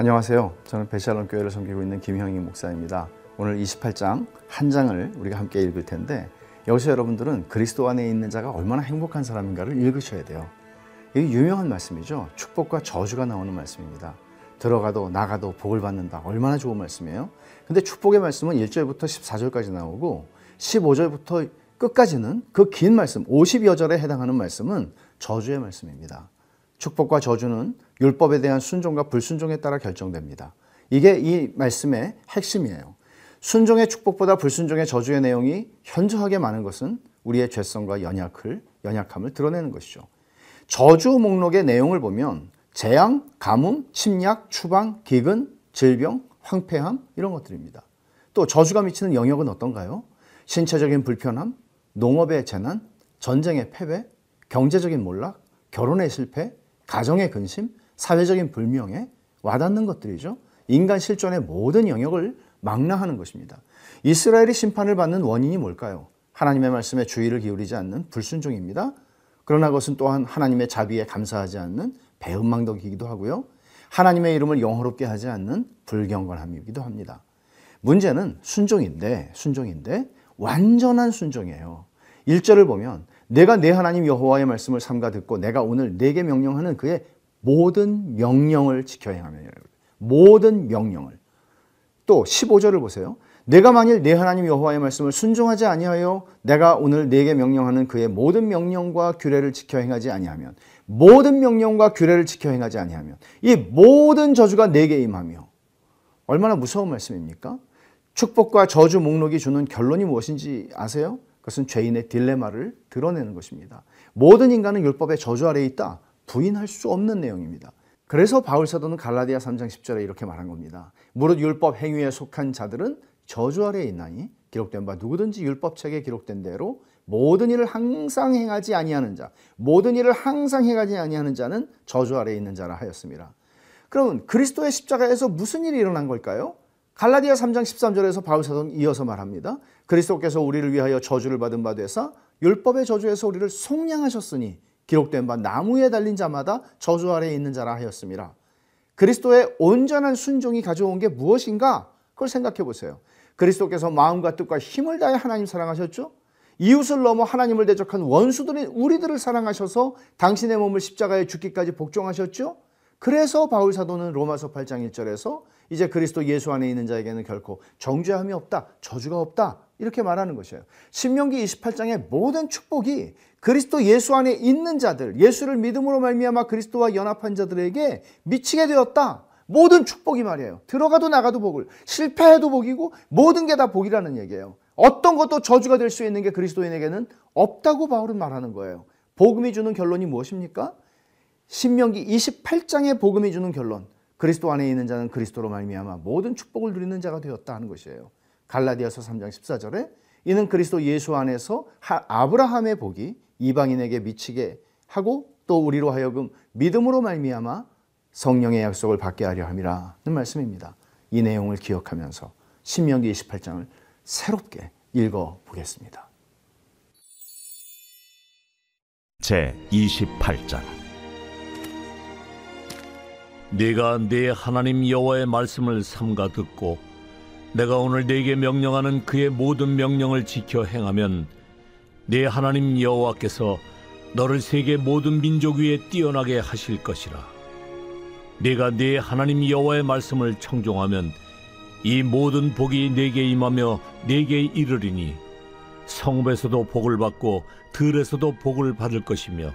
안녕하세요. 저는 베샬론 교회를 섬기고 있는 김형희 목사입니다. 오늘 28장 한 장을 우리가 함께 읽을 텐데 여기서 여러분들은 그리스도 안에 있는 자가 얼마나 행복한 사람인가를 읽으셔야 돼요. 이게 유명한 말씀이죠. 축복과 저주가 나오는 말씀입니다. 들어가도 나가도 복을 받는다. 얼마나 좋은 말씀이에요. 근데 축복의 말씀은 1절부터 14절까지 나오고 15절부터 끝까지는 그 긴 말씀, 50여 절에 해당하는 말씀은 저주의 말씀입니다. 축복과 저주는 율법에 대한 순종과 불순종에 따라 결정됩니다. 이게 이 말씀의 핵심이에요. 순종의 축복보다 불순종의 저주의 내용이 현저하게 많은 것은 우리의 죄성과 연약을, 연약함을 드러내는 것이죠. 저주 목록의 내용을 보면 재앙, 가뭄, 침략, 추방, 기근, 질병, 황폐함 이런 것들입니다. 또 저주가 미치는 영역은 어떤가요? 신체적인 불편함, 농업의 재난, 전쟁의 패배, 경제적인 몰락, 결혼의 실패, 가정의 근심, 사회적인 불명예, 와닿는 것들이죠. 인간 실존의 모든 영역을 망라하는 것입니다. 이스라엘이 심판을 받는 원인이 뭘까요? 하나님의 말씀에 주의를 기울이지 않는 불순종입니다. 그러나 그것은 또한 하나님의 자비에 감사하지 않는 배은망덕이기도 하고요. 하나님의 이름을 영화롭게 하지 않는 불경건함이기도 합니다. 문제는 순종인데, 순종인데, 완전한 순종이에요. 1절을 보면 내가 내 하나님 여호와의 말씀을 삼가 듣고 내가 오늘 내게 명령하는 그의 모든 명령을 지켜 행하며 모든 명령을 또 15절을 보세요. 내가 만일 내 하나님 여호와의 말씀을 순종하지 아니하여 내가 오늘 내게 명령하는 그의 모든 명령과 규례를 지켜 행하지 아니하면 모든 명령과 규례를 지켜 행하지 아니하면 이 모든 저주가 내게 임하며 얼마나 무서운 말씀입니까? 축복과 저주 목록이 주는 결론이 무엇인지 아세요? 그것은 죄인의 딜레마를 드러내는 것입니다. 모든 인간은 율법의 저주 아래에 있다. 부인할 수 없는 내용입니다. 그래서 바울 사도는 갈라디아 3장 10절에 이렇게 말한 겁니다. 무릇 율법 행위에 속한 자들은 저주 아래에 있나니 기록된 바 누구든지 율법책에 기록된 대로 모든 일을 항상 행하지 아니하는 자, 모든 일을 항상 행하지 아니하는 자는 저주 아래에 있는 자라 하였습니다. 그러면 그리스도의 십자가에서 무슨 일이 일어난 걸까요? 갈라디아 3장 13절에서 바울 사도는 이어서 말합니다. 그리스도께서 우리를 위하여 저주를 받은 바 되사 율법의 저주에서 우리를 속량하셨으니 기록된 바 나무에 달린 자마다 저주 아래에 있는 자라 하였습니다. 그리스도의 온전한 순종이 가져온 게 무엇인가? 그걸 생각해 보세요. 그리스도께서 마음과 뜻과 힘을 다해 하나님 사랑하셨죠? 이웃을 넘어 하나님을 대적한 원수들인 우리들을 사랑하셔서 당신의 몸을 십자가에 죽기까지 복종하셨죠? 그래서 바울 사도는 로마서 8장 1절에서 이제 그리스도 예수 안에 있는 자에게는 결코 정죄함이 없다, 저주가 없다 이렇게 말하는 것이에요. 신명기 28장의 모든 축복이 그리스도 예수 안에 있는 자들, 예수를 믿음으로 말미암아 그리스도와 연합한 자들에게 미치게 되었다. 모든 축복이 말이에요. 들어가도 나가도 복을, 실패해도 복이고 모든 게 다 복이라는 얘기예요. 어떤 것도 저주가 될 수 있는 게 그리스도인에게는 없다고 바울은 말하는 거예요. 복음이 주는 결론이 무엇입니까? 신명기 28장의 복음이 주는 결론. 그리스도 안에 있는 자는 그리스도로 말미암아 모든 축복을 누리는 자가 되었다 하는 것이에요. 갈라디아서 3장 14절에 이는 그리스도 예수 안에서 아브라함의 복이 이방인에게 미치게 하고 또 우리로 하여금 믿음으로 말미암아 성령의 약속을 받게 하려 함이라는 말씀입니다. 이 내용을 기억하면서 신명기 28장을 새롭게 읽어 보겠습니다. 제 28장 네가 네 하나님 여호와의 말씀을 삼가 듣고 내가 오늘 네게 명령하는 그의 모든 명령을 지켜 행하면 네 하나님 여호와께서 너를 세계 모든 민족 위에 뛰어나게 하실 것이라. 네가 네 하나님 여호와의 말씀을 청종하면 이 모든 복이 네게 임하며 네게 이르리니 성읍에서도 복을 받고 들에서도 복을 받을 것이며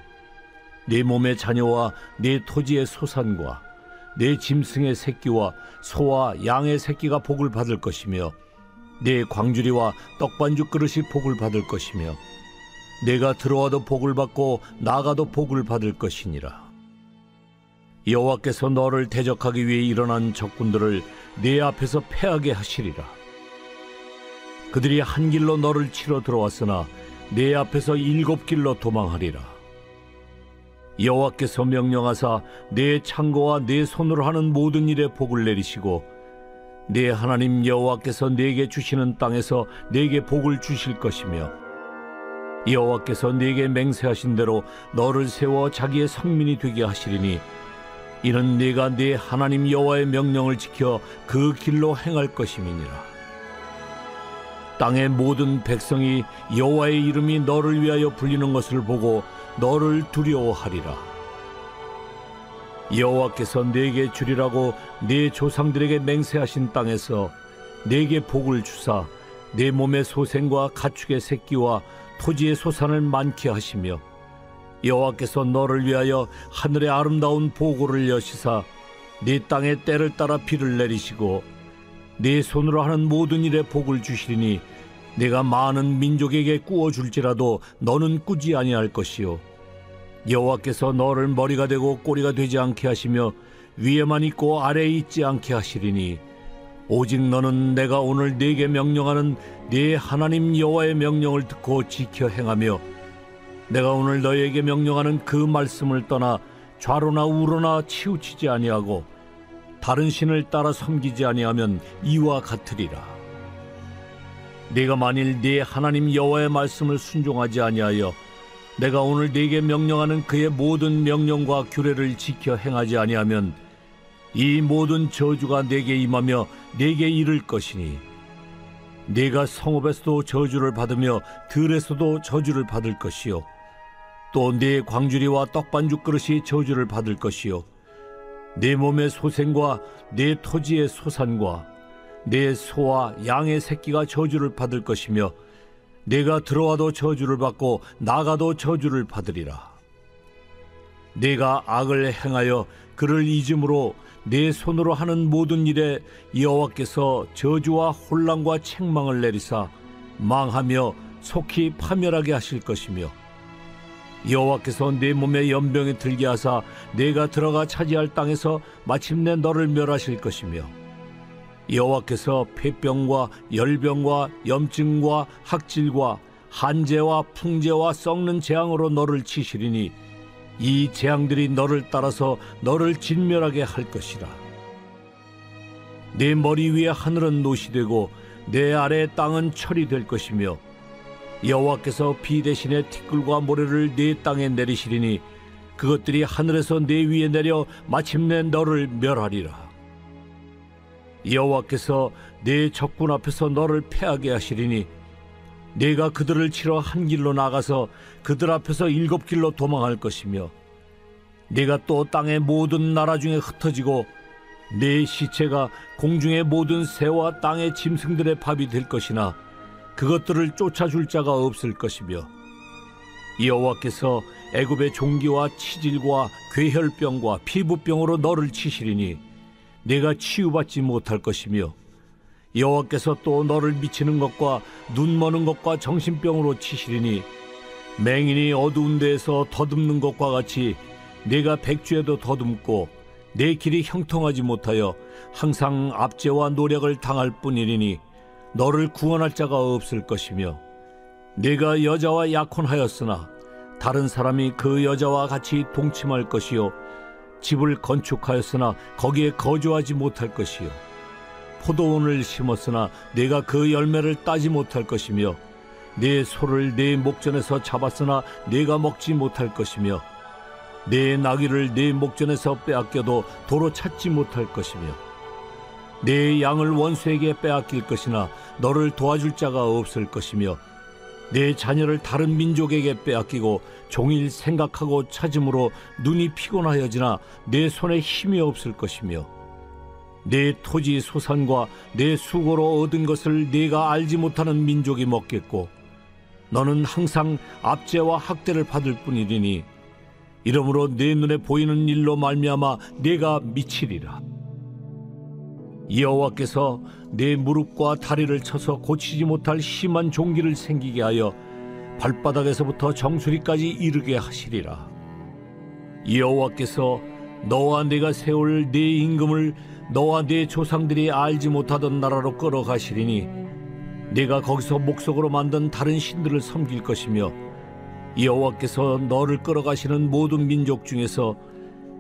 네 몸의 자녀와 네 토지의 소산과 내 짐승의 새끼와 소와 양의 새끼가 복을 받을 것이며 내 광주리와 떡반죽 그릇이 복을 받을 것이며 내가 들어와도 복을 받고 나가도 복을 받을 것이니라. 여호와께서 너를 대적하기 위해 일어난 적군들을 내 앞에서 패하게 하시리라. 그들이 한 길로 너를 치러 들어왔으나 내 앞에서 일곱 길로 도망하리라. 여호와께서 명령하사 내 창고와 내 손으로 하는 모든 일에 복을 내리시고 내 하나님 여호와께서 내게 주시는 땅에서 내게 복을 주실 것이며 여호와께서 내게 맹세하신 대로 너를 세워 자기의 성민이 되게 하시리니 이는 네가 네 하나님 여호와의 명령을 지켜 그 길로 행할 것임이니라. 땅의 모든 백성이 여호와의 이름이 너를 위하여 불리는 것을 보고 너를 두려워하리라. 여호와께서 네게 주리라고 네 조상들에게 맹세하신 땅에서 네게 복을 주사 네 몸의 소생과 가축의 새끼와 토지의 소산을 많게 하시며 여호와께서 너를 위하여 하늘의 아름다운 보고를 여시사 네 땅에 때를 따라 비를 내리시고 네 손으로 하는 모든 일에 복을 주시리니 내가 많은 민족에게 꾸어 줄지라도 너는 꾸지 아니할 것이요 여호와께서 너를 머리가 되고 꼬리가 되지 않게 하시며 위에만 있고 아래에 있지 않게 하시리니 오직 너는 내가 오늘 네게 명령하는 네 하나님 여호와의 명령을 듣고 지켜 행하며 내가 오늘 너에게 명령하는 그 말씀을 떠나 좌로나 우로나 치우치지 아니하고 다른 신을 따라 섬기지 아니하면 이와 같으리라. 네가 만일 네 하나님 여호와의 말씀을 순종하지 아니하여 내가 오늘 네게 명령하는 그의 모든 명령과 규례를 지켜 행하지 아니하면 이 모든 저주가 네게 임하며 네게 이를 것이니 네가 성읍에서도 저주를 받으며 들에서도 저주를 받을 것이요 또 네 광주리와 떡반죽 그릇이 저주를 받을 것이요 네 몸의 소생과 네 토지의 소산과 네 소와 양의 새끼가 저주를 받을 것이며 내가 들어와도 저주를 받고 나가도 저주를 받으리라. 내가 악을 행하여 그를 잊음으로 내 손으로 하는 모든 일에 여호와께서 저주와 혼란과 책망을 내리사 망하며 속히 파멸하게 하실 것이며 여호와께서 내 몸에 연병이 들게 하사 내가 들어가 차지할 땅에서 마침내 너를 멸하실 것이며 여호와께서 폐병과 열병과 염증과 학질과 한재와 풍재와 썩는 재앙으로 너를 치시리니 이 재앙들이 너를 따라서 너를 진멸하게 할 것이라. 내 머리 위에 하늘은 노시 되고 내 아래 땅은 철이 될 것이며 여호와께서 비 대신에 티끌과 모래를 내 땅에 내리시리니 그것들이 하늘에서 내 위에 내려 마침내 너를 멸하리라. 여호와께서 내 적군 앞에서 너를 패하게 하시리니 내가 그들을 치러 한 길로 나가서 그들 앞에서 일곱 길로 도망할 것이며 내가 또 땅의 모든 나라 중에 흩어지고 내 시체가 공중의 모든 새와 땅의 짐승들의 밥이 될 것이나 그것들을 쫓아줄 자가 없을 것이며 여호와께서 애굽의 종기와 치질과 괴혈병과 피부병으로 너를 치시리니 내가 치유받지 못할 것이며 여호와께서 또 너를 미치는 것과 눈 머는 것과 정신병으로 치시리니 맹인이 어두운 데에서 더듬는 것과 같이 내가 백주에도 더듬고 내 길이 형통하지 못하여 항상 압제와 노력을 당할 뿐이니 너를 구원할 자가 없을 것이며 내가 여자와 약혼하였으나 다른 사람이 그 여자와 같이 동침할 것이요 집을 건축하였으나 거기에 거주하지 못할 것이요. 포도원을 심었으나 내가 그 열매를 따지 못할 것이며 내 소를 내 목전에서 잡았으나 내가 먹지 못할 것이며 내 나귀를 내 목전에서 빼앗겨도 도로 찾지 못할 것이며 내 양을 원수에게 빼앗길 것이나 너를 도와줄 자가 없을 것이며 내 자녀를 다른 민족에게 빼앗기고 종일 생각하고 찾음으로 눈이 피곤하여지나 내 손에 힘이 없을 것이며 내 토지 소산과 내 수고로 얻은 것을 네가 알지 못하는 민족이 먹겠고 너는 항상 압제와 학대를 받을 뿐이니 이러므로 내 눈에 보이는 일로 말미암아 네가 미치리라 여호와께서 내 무릎과 다리를 쳐서 고치지 못할 심한 종기를 생기게 하여 발바닥에서부터 정수리까지 이르게 하시리라. 여호와께서 너와 내가 세울 네 임금을 너와 네 조상들이 알지 못하던 나라로 끌어가시리니 네가 거기서 목석으로 만든 다른 신들을 섬길 것이며 여호와께서 너를 끌어가시는 모든 민족 중에서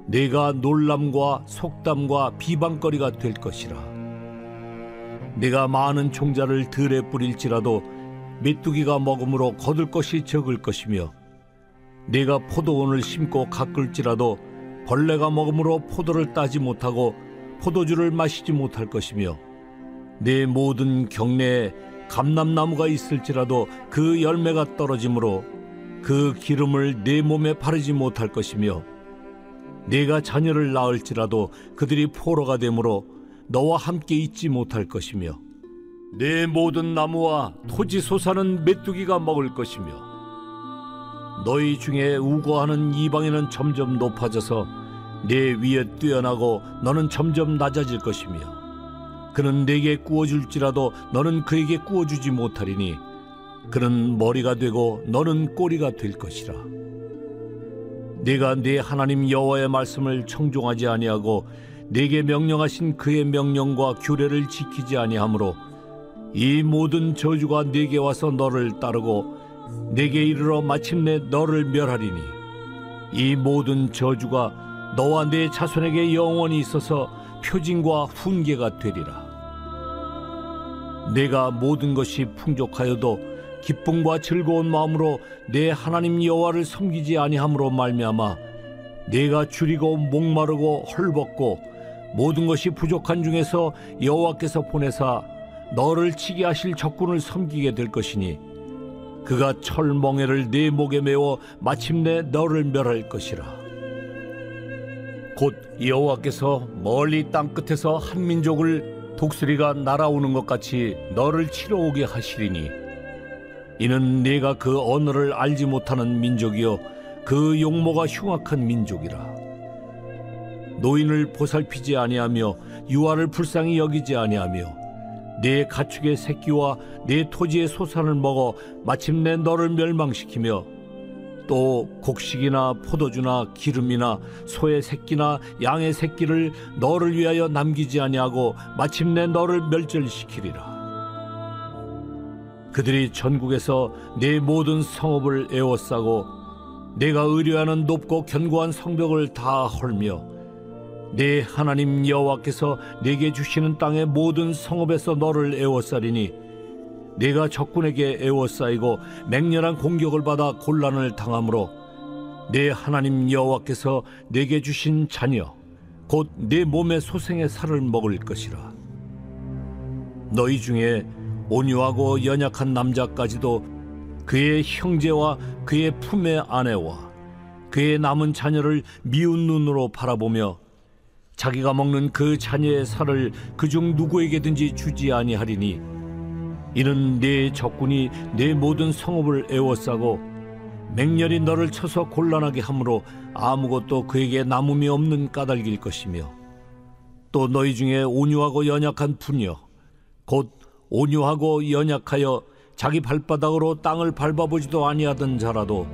네가 놀람과 속담과 비방거리가 될 것이라. 네가 많은 총자를 들에 뿌릴지라도 메뚜기가 먹음으로 거둘 것이 적을 것이며 네가 포도원을 심고 가꿀지라도 벌레가 먹음으로 포도를 따지 못하고 포도주를 마시지 못할 것이며 내 모든 경내에 감람나무가 있을지라도 그 열매가 떨어지므로 그 기름을 내 몸에 바르지 못할 것이며 내가 자녀를 낳을지라도 그들이 포로가 되므로 너와 함께 있지 못할 것이며 내 모든 나무와 토지 솟아는 메뚜기가 먹을 것이며 너희 중에 우고하는 이방인은 점점 높아져서 내 위에 뛰어나고 너는 점점 낮아질 것이며 그는 내게 구워줄지라도 너는 그에게 구워주지 못하리니 그는 머리가 되고 너는 꼬리가 될 것이라 네가 네 하나님 여호와의 말씀을 청종하지 아니하고 내게 명령하신 그의 명령과 규례를 지키지 아니하므로 이 모든 저주가 네게 와서 너를 따르고 내게 이르러 마침내 너를 멸하리니 이 모든 저주가 너와 네 자손에게 영원히 있어서 표징과 훈계가 되리라. 내가 모든 것이 풍족하여도 기쁨과 즐거운 마음으로 내 하나님 여호와를 섬기지 아니함으로 말미암아 내가 줄이고 목마르고 헐벗고 모든 것이 부족한 중에서 여호와께서 보내사 너를 치게 하실 적군을 섬기게 될 것이니 그가 철멍에를 네 목에 메워 마침내 너를 멸할 것이라. 곧 여호와께서 멀리 땅 끝에서 한 민족을 독수리가 날아오는 것 같이 너를 치러 오게 하시리니 이는 네가 그 언어를 알지 못하는 민족이요 그 용모가 흉악한 민족이라 노인을 보살피지 아니하며 유아를 불쌍히 여기지 아니하며 내 가축의 새끼와 내 토지의 소산을 먹어 마침내 너를 멸망시키며 또 곡식이나 포도주나 기름이나 소의 새끼나 양의 새끼를 너를 위하여 남기지 아니하고 마침내 너를 멸절시키리라. 그들이 전국에서 내 모든 성읍을 에워싸고 내가 의뢰하는 높고 견고한 성벽을 다 헐며 내 하나님 여호와께서 내게 주시는 땅의 모든 성읍에서 너를 에워싸리니 내가 적군에게 에워싸이고 맹렬한 공격을 받아 곤란을 당하므로 내 하나님 여호와께서 내게 주신 자녀 곧 내 몸의 소생의 살을 먹을 것이라. 너희 중에 온유하고 연약한 남자까지도 그의 형제와 그의 품의 아내와 그의 남은 자녀를 미운 눈으로 바라보며 자기가 먹는 그 자녀의 살을 그중 누구에게든지 주지 아니하리니 이는 네 적군이 네 모든 성읍을 에워싸고 맹렬히 너를 쳐서 곤란하게 함으로 아무것도 그에게 남음이 없는 까닭일 것이며 또 너희 중에 온유하고 연약한 분이여 곧 온유하고 연약하여 자기 발바닥으로 땅을 밟아보지도 아니하던 자라도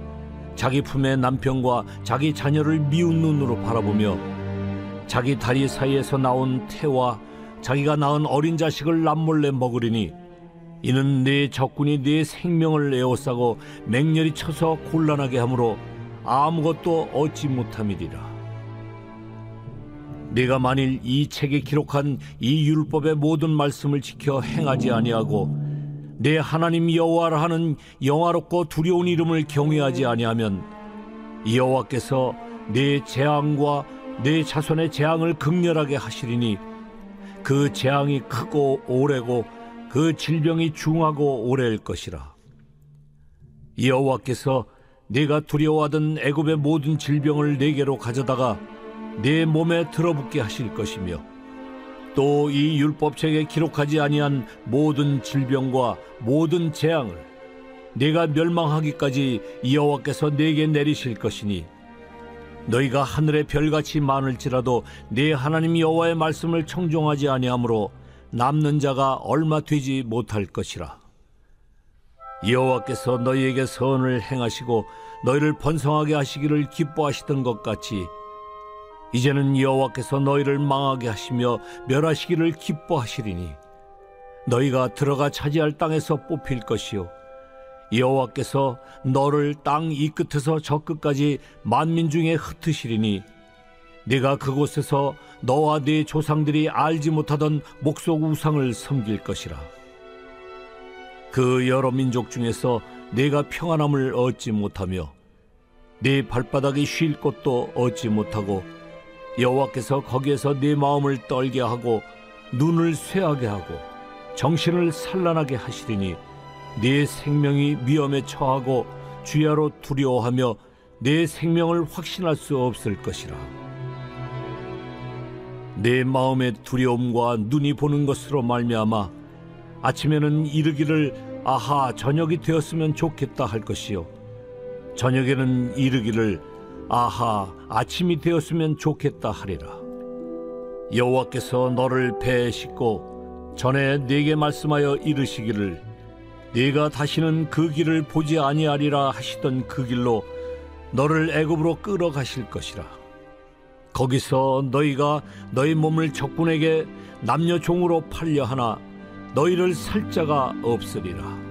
자기 품의 남편과 자기 자녀를 미운 눈으로 바라보며 자기 다리 사이에서 나온 태와 자기가 낳은 어린 자식을 남몰래 먹으리니 이는 네 적군이 네 생명을 에워싸고 맹렬히 쳐서 곤란하게 하므로 아무것도 얻지 못함이리라. 네가 만일 이 책에 기록한 이 율법의 모든 말씀을 지켜 행하지 아니하고 내 하나님 여호와라 하는 영화롭고 두려운 이름을 경외하지 아니하면 여호와께서 내 재앙과 내 자손의 재앙을 극렬하게 하시리니 그 재앙이 크고 오래고 그 질병이 중하고 오래일 것이라. 여호와께서 네가 두려워하던 애굽의 모든 질병을 네게로 가져다가 내 몸에 들어붙게 하실 것이며 또 이 율법책에 기록하지 아니한 모든 질병과 모든 재앙을 네가 멸망하기까지 여호와께서 네게 내리실 것이니 너희가 하늘의 별같이 많을지라도 네 하나님 여호와의 말씀을 청종하지 아니하므로 남는 자가 얼마 되지 못할 것이라. 여호와께서 너희에게 선을 행하시고 너희를 번성하게 하시기를 기뻐하시던 것 같이 이제는 여호와께서 너희를 망하게 하시며 멸하시기를 기뻐하시리니 너희가 들어가 차지할 땅에서 뽑힐 것이요 여호와께서 너를 땅 이 끝에서 저 끝까지 만민 중에 흩으시리니 네가 그곳에서 너와 네 조상들이 알지 못하던 목속 우상을 섬길 것이라. 그 여러 민족 중에서 네가 평안함을 얻지 못하며 네 발바닥이 쉴 곳도 얻지 못하고 여호와께서 거기에서 네 마음을 떨게 하고 눈을 쇠하게 하고 정신을 산란하게 하시리니 네 생명이 위험에 처하고 주야로 두려워하며 내 생명을 확신할 수 없을 것이라. 내 마음의 두려움과 눈이 보는 것으로 말미암아 아침에는 이르기를 아하 저녁이 되었으면 좋겠다 할 것이요 저녁에는 이르기를 아하 아침이 되었으면 좋겠다 하리라 여호와께서 너를 배에 싣고 전에 네게 말씀하여 이르시기를 네가 다시는 그 길을 보지 아니하리라 하시던 그 길로 너를 애굽으로 끌어가실 것이라 거기서 너희가 너희 몸을 적군에게 남녀 종으로 팔려 하나 너희를 살 자가 없으리라.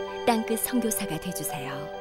땅끝 선교사가 되주세요.